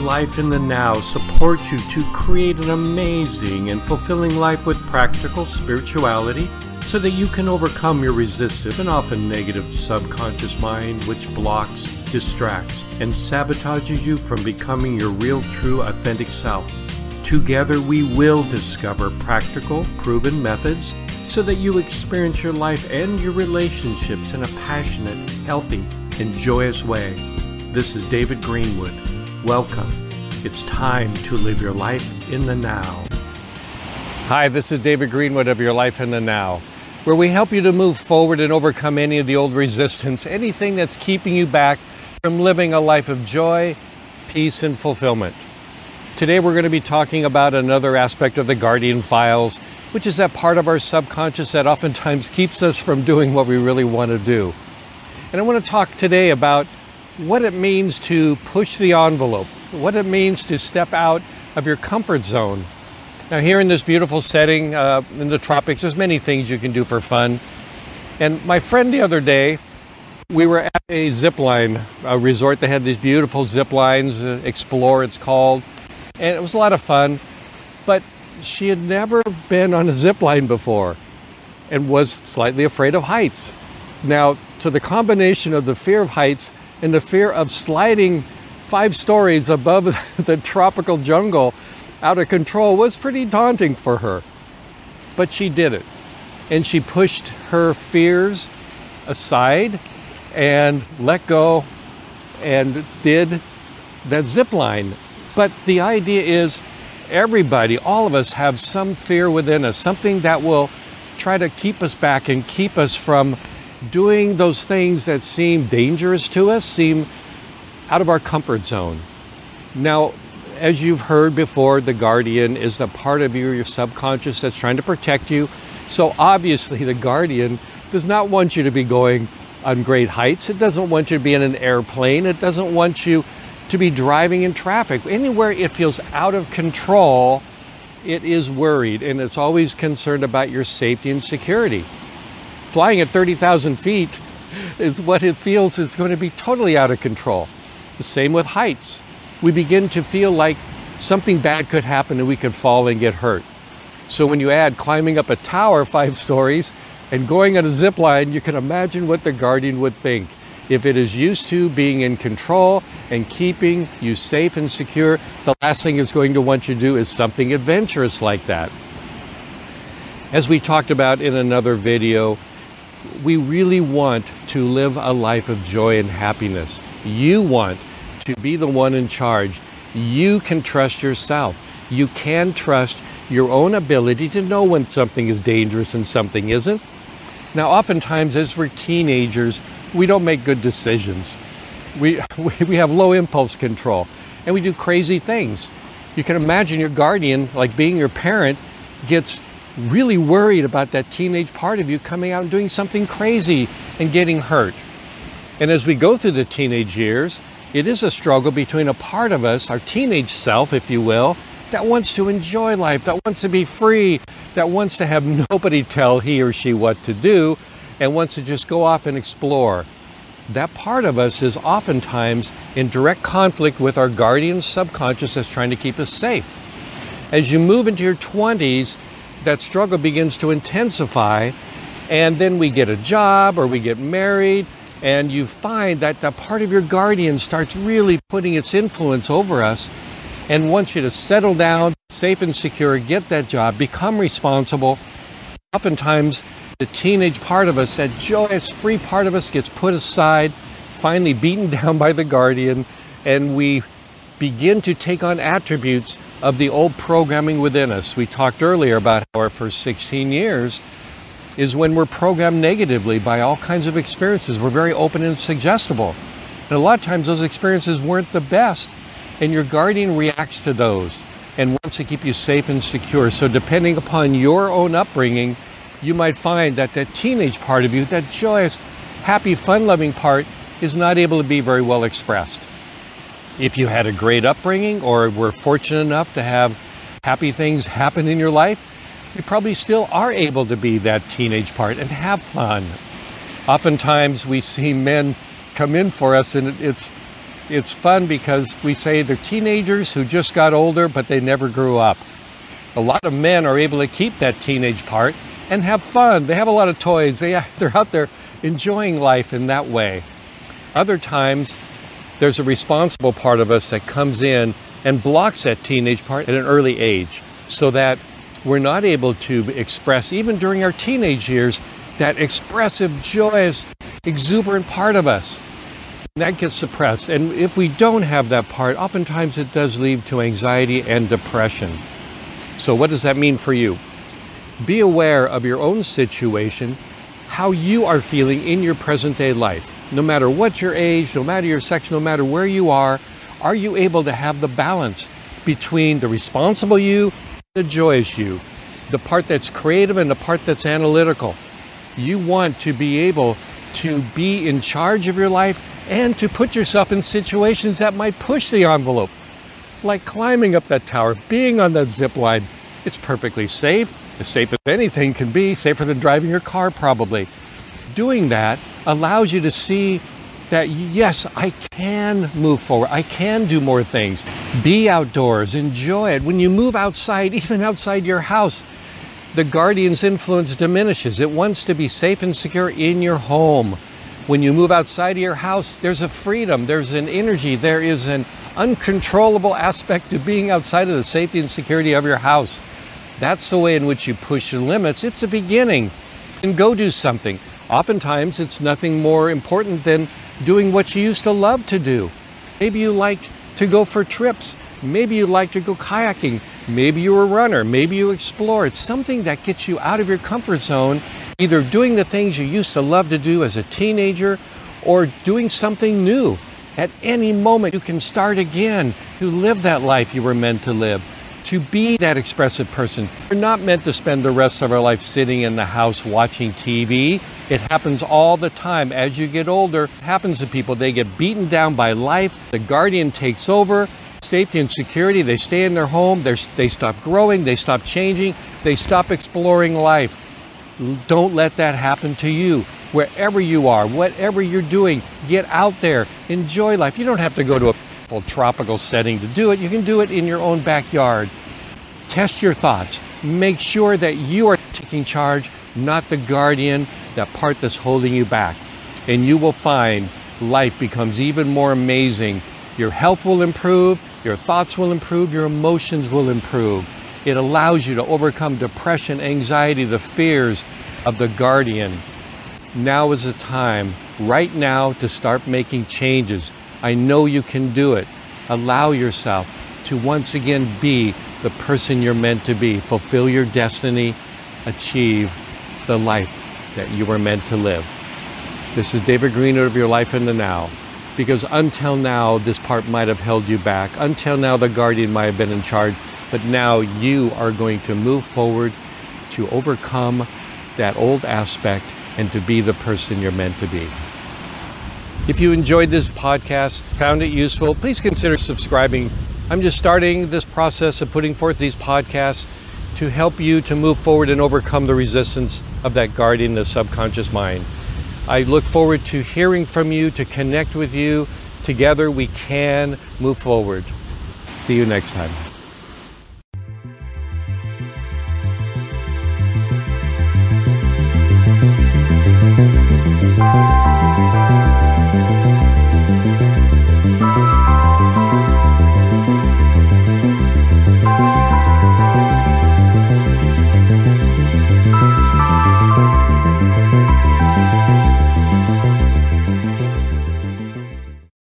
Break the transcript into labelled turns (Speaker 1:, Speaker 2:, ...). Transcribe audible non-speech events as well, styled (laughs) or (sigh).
Speaker 1: Life in the Now supports you to create an amazing and fulfilling life with practical spirituality so that you can overcome your resistive and often negative subconscious mind which blocks, distracts, and sabotages you from becoming your real, true, authentic self. Together, we will discover practical, proven methods so that you experience your life and your relationships in a passionate, healthy, and joyous way. This is David Greenwood. Welcome. It's time to live your life in the now.
Speaker 2: Hi, this is David Greenwood of Your Life in the Now, where we help you to move forward and overcome any of the old resistance, anything that's keeping you back from living a life of joy, peace, and fulfillment. Today, we're going to be talking about another aspect of the Guardian Files, which is that part of our subconscious that oftentimes keeps us from doing what we really want to do. And I want to talk today about what it means to push the envelope, what it means to step out of your comfort zone. Now, here in this beautiful setting uh, in the tropics, there's many things you can do for fun. And my friend the other day, we were at a zip line a resort that had these beautiful zip lines, uh, Xplor it's called, and it was a lot of fun. But she had never been on a zip line before and was slightly afraid of heights. Now, to the combination of the fear of heights and the fear of sliding five stories above (laughs) the tropical jungle out of control was pretty daunting for her. But she did it. And she pushed her fears aside and let go and did that zip line. But the idea is everybody, all of us have some fear within us, something that will try to keep us back and keep us from doing those things that seem dangerous to us, seem out of our comfort zone. Now, as you've heard before, the guardian is a part of you, your subconscious that's trying to protect you. So obviously, the guardian does not want you to be going on great heights. It doesn't want you to be in an airplane. It doesn't want you to be driving in traffic. Anywhere it feels out of control, it is worried and it's always concerned about your safety and security flying at 30,000 feet is what it feels is going to be totally out of control. The same with heights. We begin to feel like something bad could happen and we could fall and get hurt. So when you add climbing up a tower five stories and going on a zip line, you can imagine what the guardian would think. If it is used to being in control and keeping you safe and secure, the last thing it's going to want you to do is something adventurous like that. As we talked about in another video, we really want to live a life of joy and happiness. You want to be the one in charge. You can trust yourself. You can trust your own ability to know when something is dangerous and something isn't. Now, oftentimes, as we're teenagers, we don't make good decisions. We, (laughs) we have low impulse control and we do crazy things. You can imagine your guardian, like being your parent, gets really worried about that teenage part of you coming out and doing something crazy and getting hurt. And as we go through the teenage years, it is a struggle between a part of us, our teenage self, if you will, that wants to enjoy life, that wants to be free, that wants to have (laughs) nobody tell he or she what to do, and wants to just go off and explore. That part of us is oftentimes in direct conflict with our guardian subconscious that's trying to keep us safe. As you move into your 20s, that struggle begins to intensify. And then we get a job or we get married, and you find that the part of your guardian starts really putting its influence over us and wants you to settle down, safe and secure, get that job, become responsible. Oftentimes, the teenage part of us, that joyous, free part of us, gets put aside, finally beaten (laughs) down by the guardian, and we begin to take on attributes of the old programming within us. We talked earlier about how our first 16 years is when we're programmed negatively by all kinds of experiences. We're very open and suggestible. And a lot of times those experiences weren't the best, and your guardian reacts to those and wants to keep you safe and secure. So, depending upon your own upbringing, you might find that that teenage part of you, that joyous, happy, fun loving part, is not able to be very well expressed if you had a great upbringing or were fortunate enough to have happy things happen in your life, you probably still are able to be that teenage part and have fun. Oftentimes we see men come in for us and it's it's fun because we say they're teenagers who just got older, but they never grew up. A lot of men are able to keep that teenage part and have fun. They have a lot of toys. They, they're out there enjoying life in that way. Other times, there's a responsible part of us that comes in and blocks that teenage part at an early age so that we're not able to express, even during our teenage years, that expressive, joyous, exuberant part of us. That gets suppressed. And if we don't have that part, oftentimes it does lead to anxiety and depression. So, what does that mean for you? Be aware of your own situation, how you are feeling in your present day life. No matter what your age, no matter your sex, no matter where you are, are you able to have the balance between the responsible you the joyous you, the part that's creative and the part that's analytical. You want to be able to be in charge of your life and to put yourself in situations that might push the envelope, like climbing up that tower, being on that zip line. It's perfectly safe, as safe as anything can be, safer than driving your car, probably. Doing that allows you to see that yes, I can move forward. I can do more things. Be outdoors, enjoy it. When you move outside, (laughs) even outside your house, the guardian's influence diminishes. It wants to be safe and secure in your home. When you move outside of your house, there's a freedom, there's an energy, there is an uncontrollable aspect to being outside of the safety and security of your house. That's the way in which you push the limits. It's a beginning. And go do something. Oftentimes, it's nothing more important than doing what you used to love to do. Maybe you like to go for trips. Maybe you like to go kayaking. Maybe you're a runner. Maybe you explore. It's something that gets you out of your comfort zone, either doing the things you used to love to do as a teenager or doing something new. At any moment, you can start again to live that life you were meant to live to be that expressive person. We're not meant to spend the rest of our life sitting in the house watching TV. It happens all the time. As you get older, it happens to people. They get beaten down by life. The guardian takes over. Safety and security, they stay in their home. they stop growing. They stop changing. They stop exploring life. Don't let that happen to you. Wherever you are, whatever you're doing, get out there. Enjoy life. You don't have to go to a tropical setting to do it. You can do it in your own backyard. Test your thoughts. Make sure that you are taking charge, not the guardian, that part that's holding you back. And you will find life becomes even more amazing. Your health will improve, your thoughts will improve, your emotions will improve. It allows you to overcome depression, anxiety, the fears of the guardian. Now is the time, right now, to start making changes. I know you can do it. Allow yourself to once again be the person you're meant to be, fulfill your destiny, achieve the life that you were meant to live. This is David Greenwood of Your Life in the Now. Because until now, this part might have held you back. Until now, the guardian might have been in charge. But now you are going to move forward to overcome that old aspect and to be the person you're meant to be. If you enjoyed this podcast, found it useful, please consider subscribing I'm just starting this process of putting forth these podcasts to help you to move forward and overcome the resistance of that guardian, the subconscious mind. I look forward to hearing from you, to connect with you. Together we can move forward. See you next time.